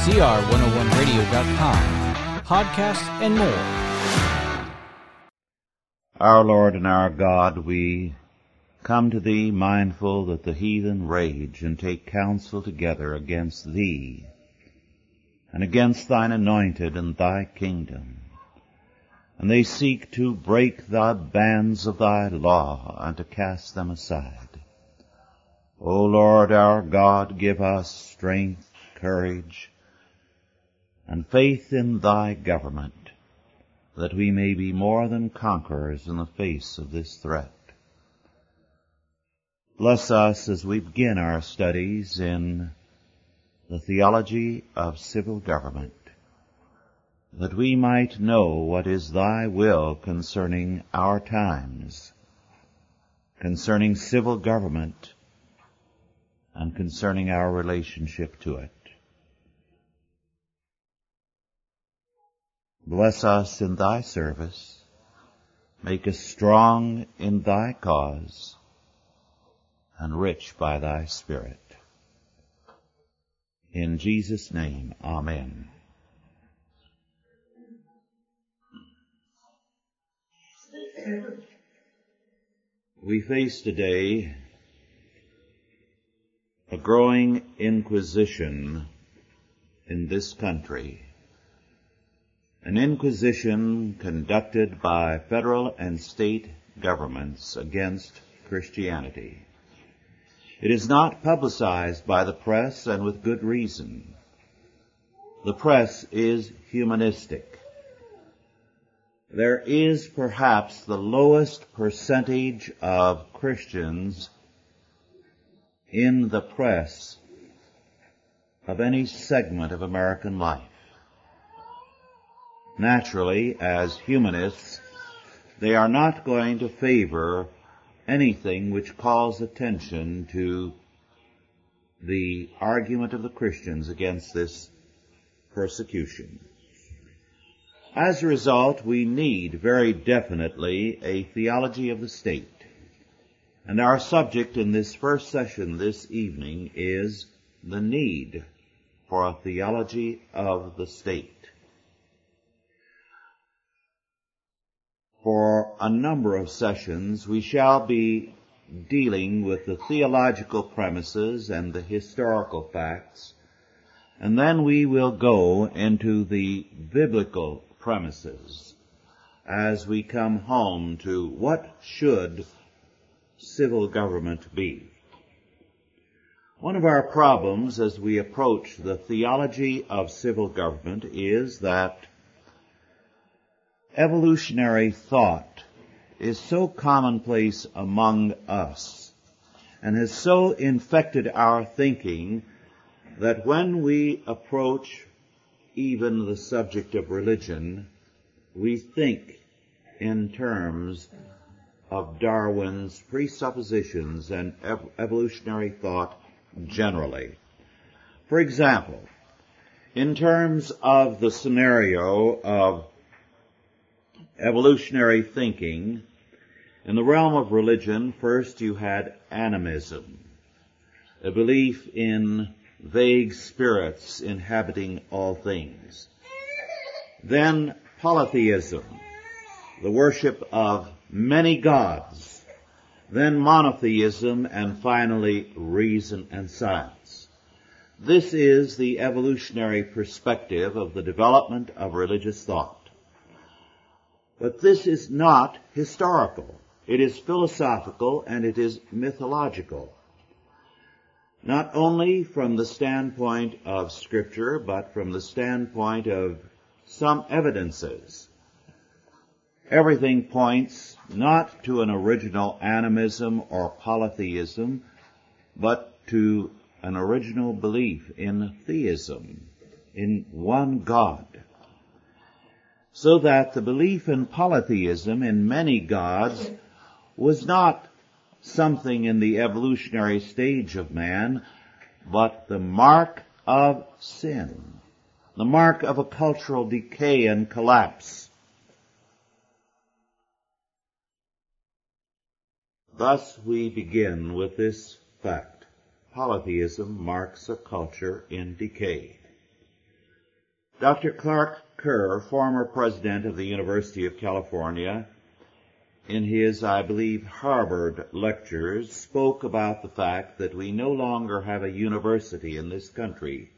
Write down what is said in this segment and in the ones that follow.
CR101radio.com, podcast, and more. Our Lord and our God, we come to Thee mindful that the heathen rage and take counsel together against Thee and against Thine anointed and Thy kingdom. And they seek to break the bands of Thy law and to cast them aside. O Lord our God, give us strength, courage, and faith in Thy government, that we may be more than conquerors in the face of this threat. Bless us as we begin our studies in the theology of civil government, that we might know what is Thy will concerning our times, concerning civil government, and concerning our relationship to it. Bless us in thy service. Make us strong in thy cause and rich by thy spirit. In Jesus' name, amen. We face today a growing inquisition in this country. An inquisition conducted by federal and state governments against Christianity. It is not publicized by the press and with good reason. The press is humanistic. There is perhaps the lowest percentage of Christians in the press of any segment of American life. Naturally, as humanists, they are not going to favor anything which calls attention to the argument of the Christians against this persecution. As a result, we need very definitely a theology of the state. And our subject in this first session this evening is the need for a theology of the state. For a number of sessions, we shall be dealing with the theological premises and the historical facts, and then we will go into the biblical premises as we come home to what should civil government be. One of our problems as we approach the theology of civil government is that evolutionary thought is so commonplace among us and has so infected our thinking that when we approach even the subject of religion, we think in terms of Darwin's presuppositions and ev- evolutionary thought generally. For example, in terms of the scenario of evolutionary thinking, in the realm of religion, first you had animism, a belief in vague spirits inhabiting all things. Then polytheism, the worship of many gods, then monotheism, and finally reason and science. This is the evolutionary perspective of the development of religious thought. But this is not historical. It is philosophical and it is mythological. Not only from the standpoint of scripture, but from the standpoint of some evidences. Everything points not to an original animism or polytheism, but to an original belief in theism, in one God. So that the belief in polytheism, in many gods, was not something in the evolutionary stage of man, but the mark of sin, the mark of a cultural decay and collapse. Thus we begin with this fact. Polytheism marks a culture in decay. Dr. Clark Kerr, former president of the University of California, in his, I believe, Harvard lectures, spoke about the fact that we no longer have a university in this country,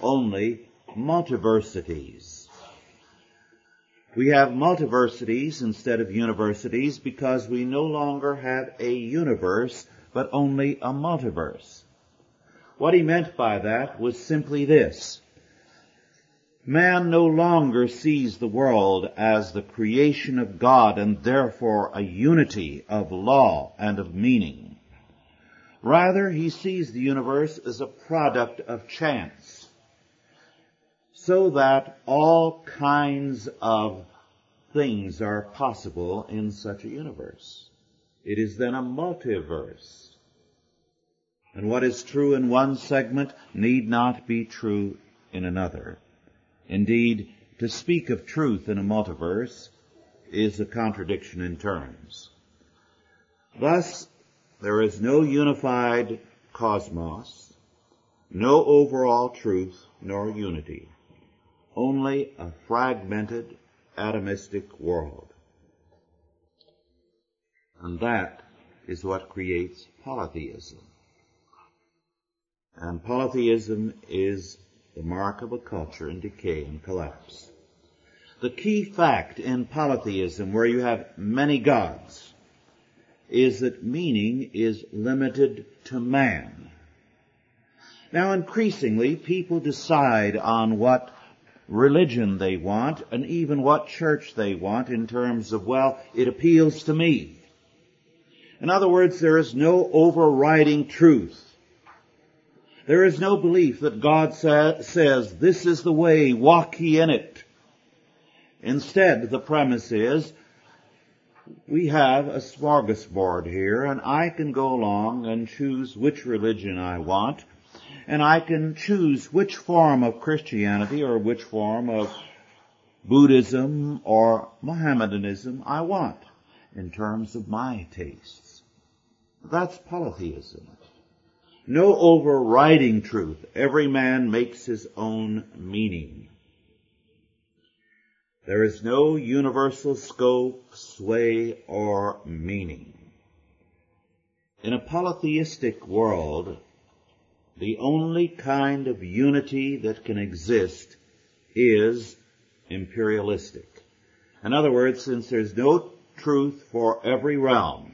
only multiversities. We have multiversities instead of universities because we no longer have a universe, but only a multiverse. What he meant by that was simply this. Man no longer sees the world as the creation of God and therefore a unity of law and of meaning. Rather, he sees the universe as a product of chance, so that all kinds of things are possible in such a universe. It is then a multiverse. And what is true in one segment need not be true in another. Indeed, to speak of truth in a multiverse is a contradiction in terms. Thus, there is no unified cosmos, no overall truth nor unity, only a fragmented atomistic world. And that is what creates polytheism. And polytheism is the mark of a culture in decay and collapse. The key fact in polytheism, where you have many gods, is that meaning is limited to man. Now increasingly, people decide on what religion they want and even what church they want in terms of, well, it appeals to me. In other words, there is no overriding truth. There is no belief that God sa- says, this is the way, walk ye in it. Instead, the premise is, we have a smorgasbord here and I can go along and choose which religion I want and I can choose which form of Christianity or which form of Buddhism or Mohammedanism I want in terms of my tastes. That's polytheism. No overriding truth. Every man makes his own meaning. There is no universal scope, sway, or meaning. In a polytheistic world, the only kind of unity that can exist is imperialistic. In other words, since there's no truth for every realm,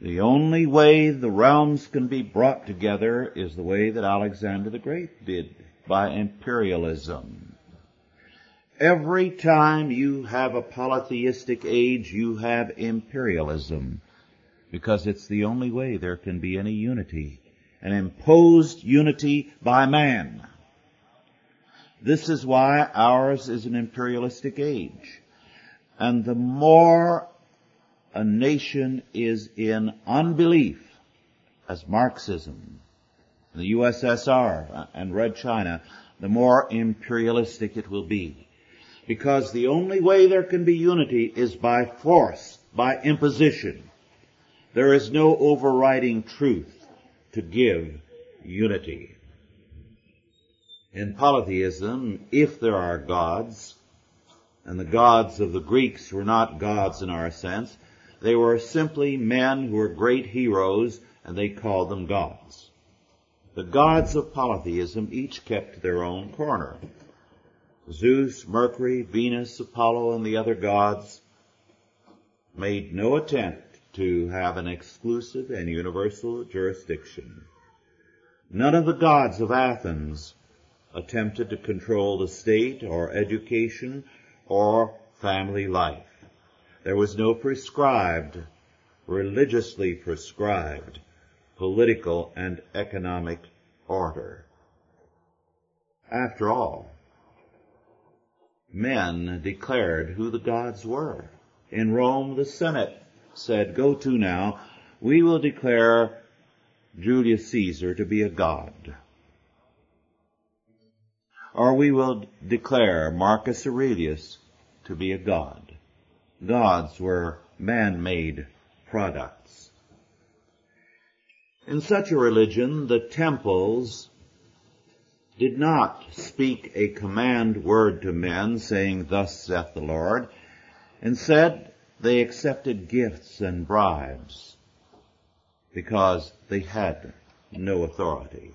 the only way the realms can be brought together is the way that Alexander the Great did, by imperialism. Every time you have a polytheistic age, you have imperialism, because it's the only way there can be any unity, an imposed unity by man. This is why ours is an imperialistic age. And the more a nation is in unbelief, as Marxism, the USSR and Red China, the more imperialistic it will be. Because the only way there can be unity is by force, by imposition. There is no overriding truth to give unity. In polytheism, if there are gods, and the gods of the Greeks were not gods in our sense, they were simply men who were great heroes and they called them gods. The gods of polytheism each kept their own corner. Zeus, Mercury, Venus, Apollo, and the other gods made no attempt to have an exclusive and universal jurisdiction. None of the gods of Athens attempted to control the state or education or family life. There was no prescribed, religiously prescribed, political and economic order. After all, men declared who the gods were. In Rome, the Senate said, go to now, we will declare Julius Caesar to be a god. Or we will declare Marcus Aurelius to be a god gods were man-made products. In such a religion, the temples did not speak a command word to men saying, thus saith the Lord. Instead, they accepted gifts and bribes because they had no authority.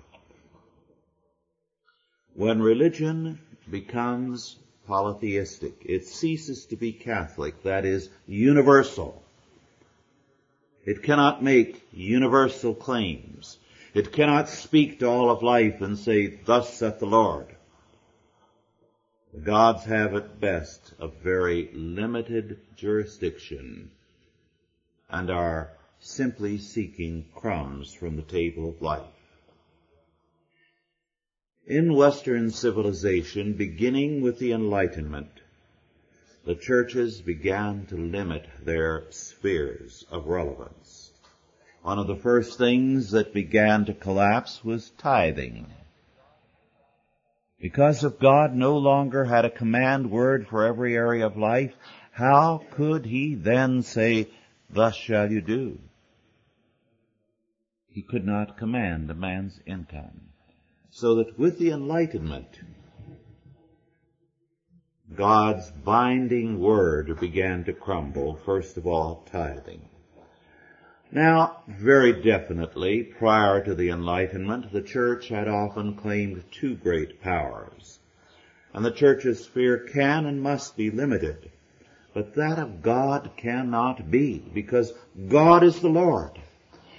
When religion becomes polytheistic, it ceases to be Catholic, that is, universal. It cannot make universal claims. It cannot speak to all of life and say, thus saith the Lord. The gods have at best a very limited jurisdiction and are simply seeking crumbs from the table of life. In Western civilization, beginning with the Enlightenment, the churches began to limit their spheres of relevance. One of the first things that began to collapse was tithing. Because if God no longer had a command word for every area of life, how could he then say, thus shall you do? He could not command a man's income. So that with the Enlightenment, God's binding word began to crumble, first of all, tithing. Now, very definitely, prior to the Enlightenment, the church had often claimed two great powers. And the church's sphere can and must be limited. But that of God cannot be, because God is the Lord.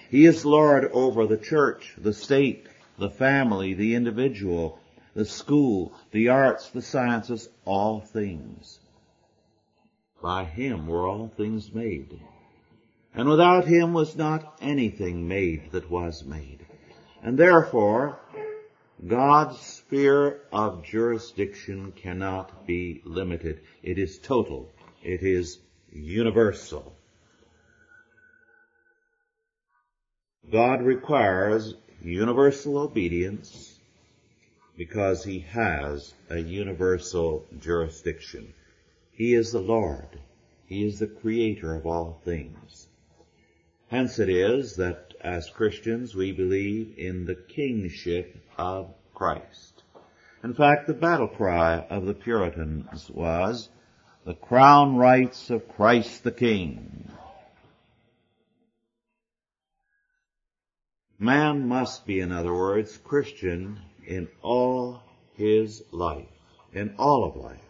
He is Lord over the church, the state, the family, the individual, the school, the arts, the sciences, all things. By Him were all things made. And without Him was not anything made that was made. And therefore, God's sphere of jurisdiction cannot be limited. It is total. It is universal. God requires universal obedience because he has a universal jurisdiction. He is the Lord. He is the creator of all things. Hence it is that as Christians we believe in the kingship of Christ. In fact, the battle cry of the Puritans was, the crown rights of Christ the King. Man must be, in other words, Christian in all his life, in all of life.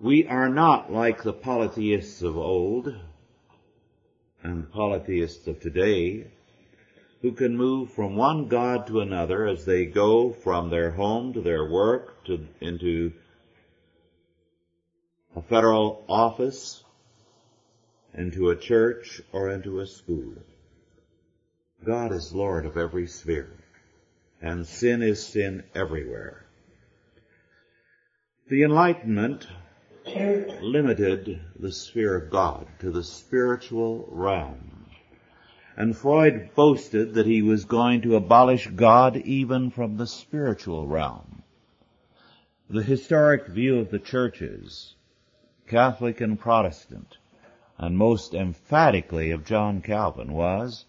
We are not like the polytheists of old and polytheists of today who can move from one God to another as they go from their home to their work to into a federal office, into a church, or into a school. God is Lord of every sphere, and sin is sin everywhere. The Enlightenment limited the sphere of God to the spiritual realm. And Freud boasted that he was going to abolish God even from the spiritual realm. The historic view of the churches, Catholic and Protestant, and most emphatically of John Calvin was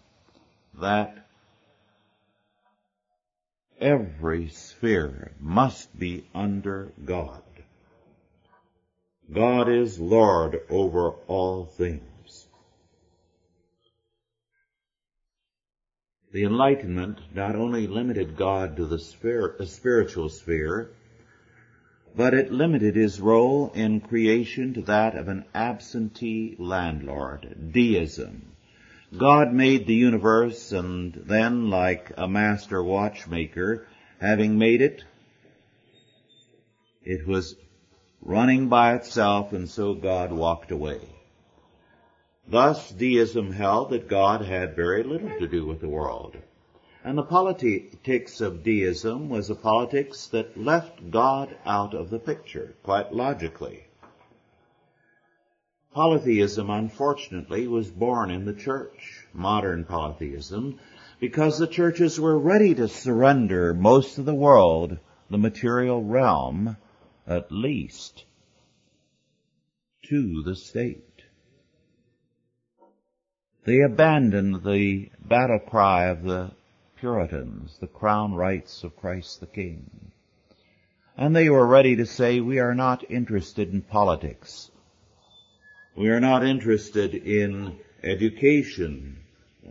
that every sphere must be under God. God is Lord over all things. The Enlightenment not only limited God to the spiritual sphere, but it limited his role in creation to that of an absentee landlord, deism. God made the universe and then, like a master watchmaker, having made it, it was running by itself and so God walked away. Thus deism held that God had very little to do with the world. And the politics of deism was a politics that left God out of the picture, quite logically. Polytheism, unfortunately, was born in the church, modern polytheism, because the churches were ready to surrender most of the world, the material realm, at least, to the state. They abandoned the battle cry of the Puritans, the crown rights of Christ the King. And they were ready to say, we are not interested in politics. We are not interested in education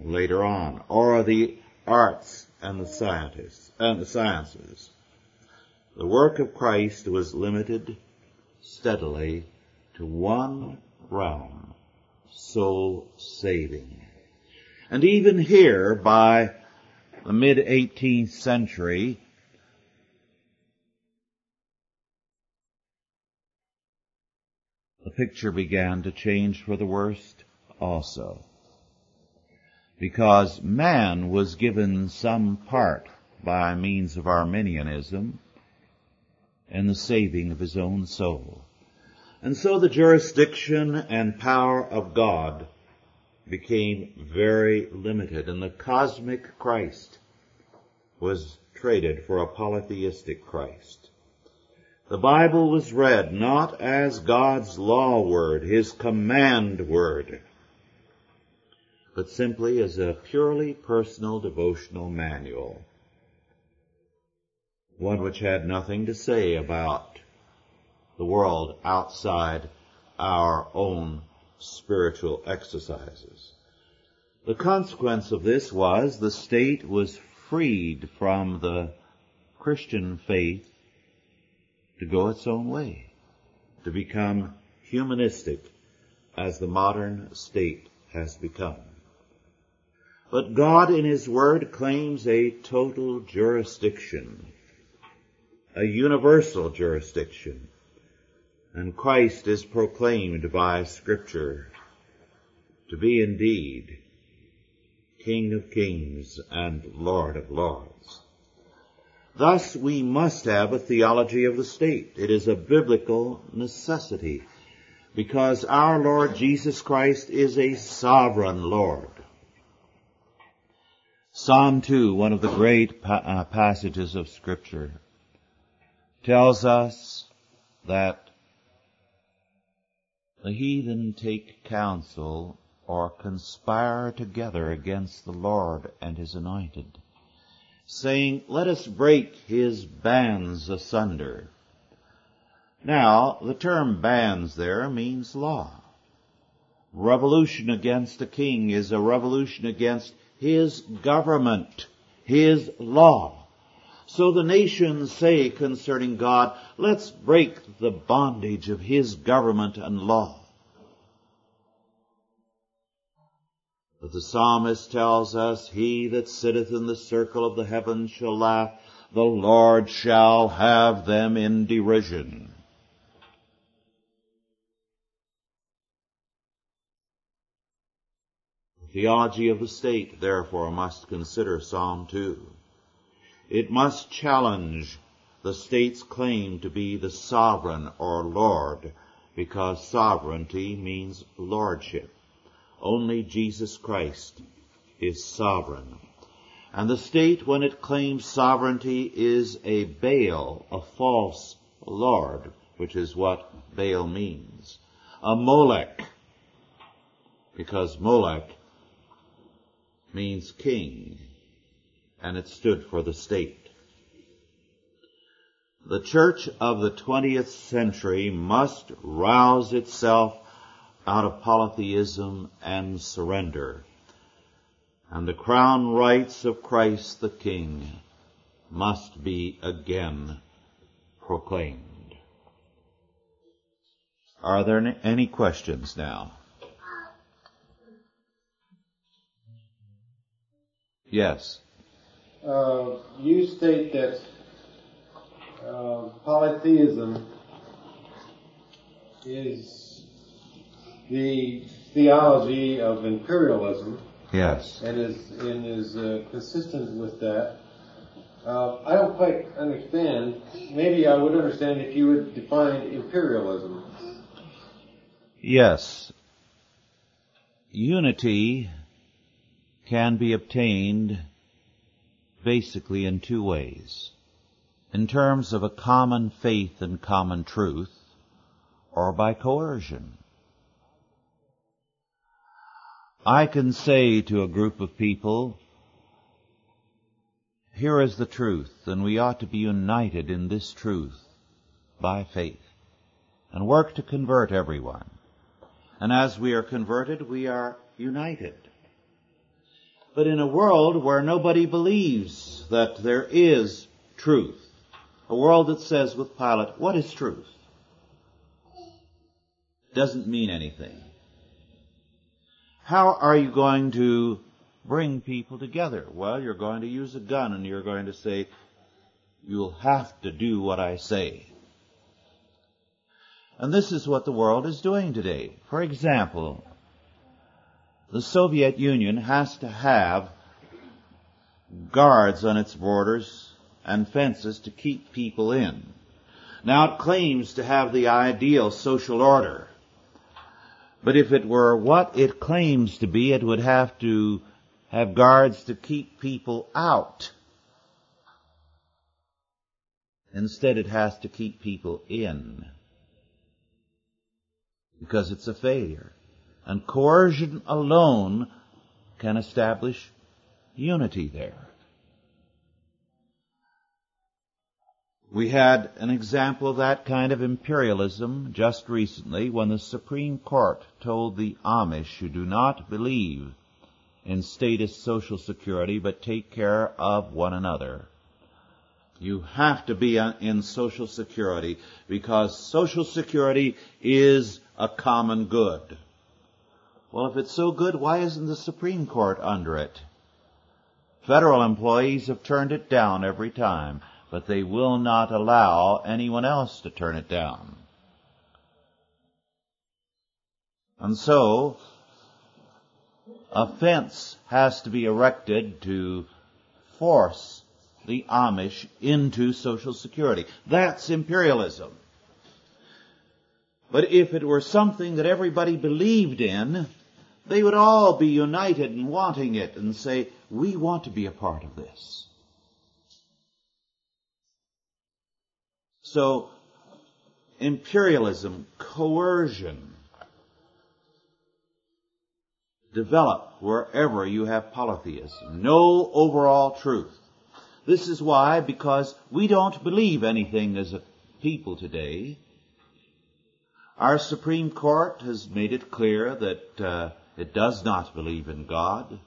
later on, or the arts and the scientists and the sciences. The work of Christ was limited steadily to one realm, soul saving. And even here, by the mid 18th century, the picture began to change for the worst also. Because man was given some part by means of Arminianism in the saving of his own soul. And so the jurisdiction and power of God became very limited and the cosmic Christ was traded for a polytheistic Christ. The Bible was read not as God's law word, His command word, but simply as a purely personal devotional manual. One which had nothing to say about the world outside our own spiritual exercises. The consequence of this was the state was freed from the Christian faith to go its own way, to become humanistic as the modern state has become. But God in His Word claims a total jurisdiction, a universal jurisdiction, and Christ is proclaimed by Scripture to be indeed King of kings and Lord of lords. Thus we must have a theology of the state. It is a biblical necessity because our Lord Jesus Christ is a sovereign Lord. Psalm 2, one of the great pa- uh, passages of scripture, tells us that the heathen take counsel or conspire together against the Lord and his anointed, saying, let us break his bands asunder. Now, the term bands there means law. Revolution against a king is a revolution against his government, his law. So the nations say concerning God, let's break the bondage of his government and law. But the psalmist tells us, He that sitteth in the circle of the heavens shall laugh, the Lord shall have them in derision. The theology of the state, therefore, must consider Psalm 2. It must challenge the state's claim to be the sovereign or Lord, because sovereignty means lordship. Only Jesus Christ is sovereign. And the state, when it claims sovereignty, is a Baal, a false Lord, which is what Baal means. A Molech, because Molech means king, and it stood for the state. The church of the 20th century must rouse itself out of polytheism and surrender. And the crown rights of Christ the King must be again proclaimed. Are there any questions now? Yes. Uh, you state that uh, polytheism is the theology of imperialism. Yes. And is and is uh, consistent with that. Uh, I don't quite understand. Maybe I would understand if you would define imperialism. Yes. Unity can be obtained basically in two ways. In terms of a common faith and common truth, or by coercion. I can say to a group of people, Here is the truth, and we ought to be united in this truth by faith and work to convert everyone. And as we are converted, we are united. But in a world where nobody believes that there is truth, a world that says with Pilate, what is truth? Doesn't mean anything. How are you going to bring people together? Well, you're going to use a gun and you're going to say, you'll have to do what I say. And this is what the world is doing today. For example, the Soviet Union has to have guards on its borders and fences to keep people in. Now it claims to have the ideal social order. But if it were what it claims to be, it would have to have guards to keep people out. Instead, it has to keep people in. Because it's a failure. And coercion alone can establish unity there. We had an example of that kind of imperialism just recently when the Supreme Court told the Amish who do not believe in statist social security but take care of one another. You have to be in social security because social security is a common good. Well, if it's so good, why isn't the Supreme Court under it? Federal employees have turned it down every time but they will not allow anyone else to turn it down. And so, a fence has to be erected to force the Amish into Social Security. That's imperialism. But if it were something that everybody believed in, they would all be united in wanting it and say, we want to be a part of this. So, imperialism, coercion, develop wherever you have polytheism. No overall truth. This is why, because we don't believe anything as a people today, our Supreme Court has made it clear that uh, it does not believe in God.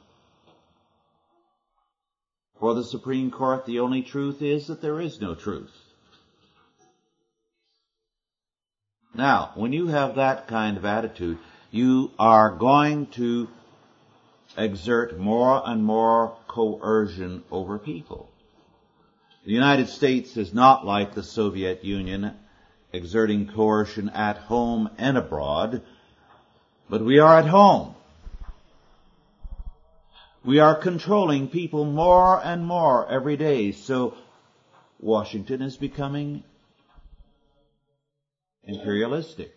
For the Supreme Court, the only truth is that there is no truth. Now, when you have that kind of attitude, you are going to exert more and more coercion over people. The United States is not like the Soviet Union exerting coercion at home and abroad, but we are at home. We are controlling people more and more every day, so Washington is becoming imperialistic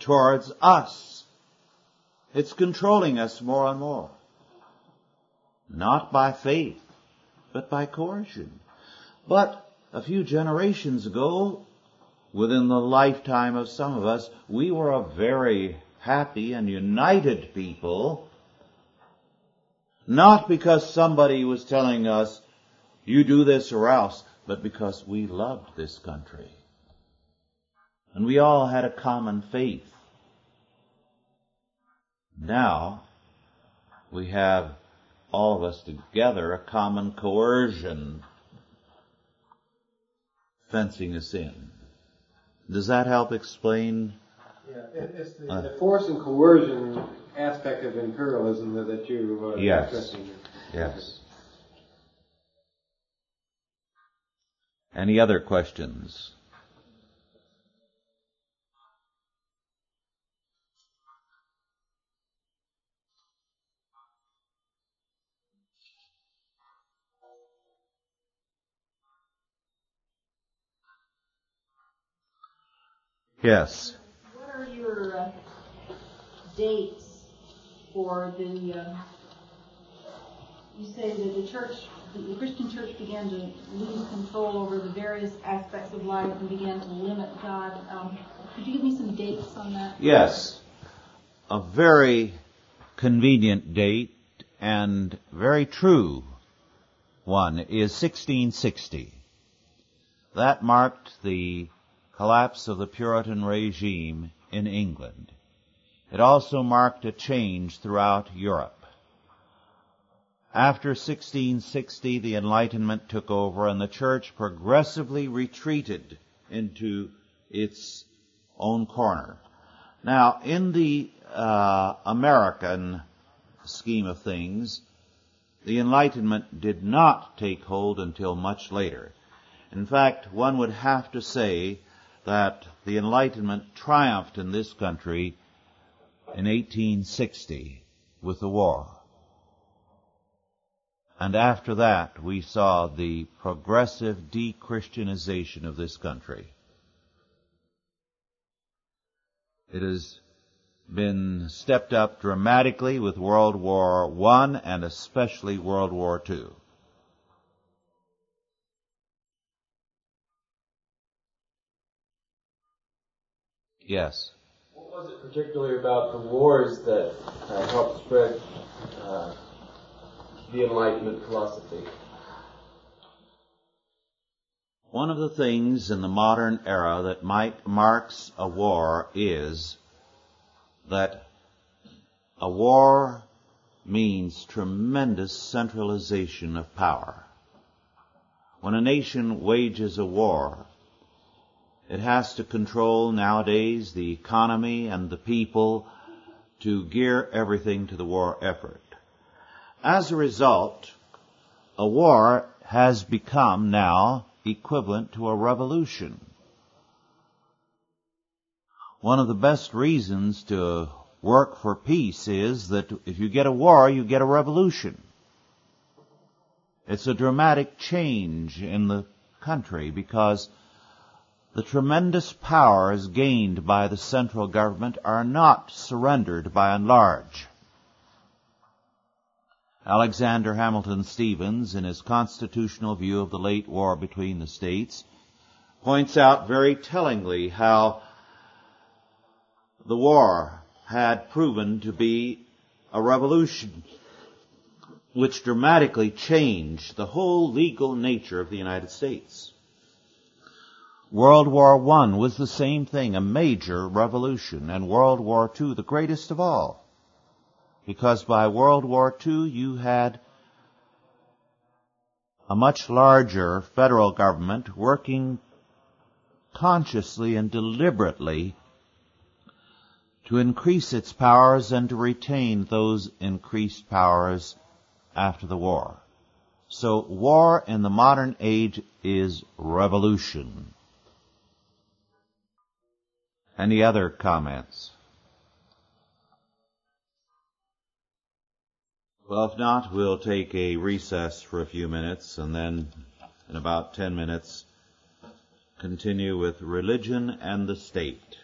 towards us. It's controlling us more and more. Not by faith, but by coercion. But a few generations ago, within the lifetime of some of us, we were a very happy and united people, not because somebody was telling us, you do this or else, but because we loved this country. And we all had a common faith. Now, we have all of us together a common coercion fencing us in. Does that help explain? Yeah, it's the, uh, the force and coercion aspect of imperialism that, you uh, yes. Yes. Any other questions? Yes. What are your uh, dates for the? Uh, you say that the church, the Christian church, began to lose control over the various aspects of life and began to limit God. Um, could you give me some dates on that? Yes. A very convenient date and very true one is 1660. That marked the collapse of the Puritan regime in England. It also marked a change throughout Europe. After 1660, the Enlightenment took over and the church progressively retreated into its own corner. Now, in the uh, American scheme of things, the Enlightenment did not take hold until much later. In fact, one would have to say that the Enlightenment triumphed in this country in 1860 with the war. And after that, we saw the progressive de-Christianization of this country. It has been stepped up dramatically with World War I and especially World War II. Yes. What was it particularly about the wars that uh, helped spread uh, the Enlightenment philosophy? One of the things in the modern era that might, marks a war is that a war means tremendous centralization of power. When a nation wages a war, it has to control nowadays the economy and the people to gear everything to the war effort. As a result, a war has become now equivalent to a revolution. One of the best reasons to work for peace is that if you get a war, you get a revolution. It's a dramatic change in the country because the tremendous powers gained by the central government are not surrendered by and large. Alexander Hamilton Stephens, in his constitutional view of the late war between the states, points out very tellingly how the war had proven to be a revolution which dramatically changed the whole legal nature of the United States. World War I was the same thing, a major revolution, and World War II the greatest of all because by World War II you had a much larger federal government working consciously and deliberately to increase its powers and to retain those increased powers after the war. So war in the modern age is revolution. Any other comments? Well, if not, we'll take a recess for a few minutes and then in about ten minutes continue with religion and the state.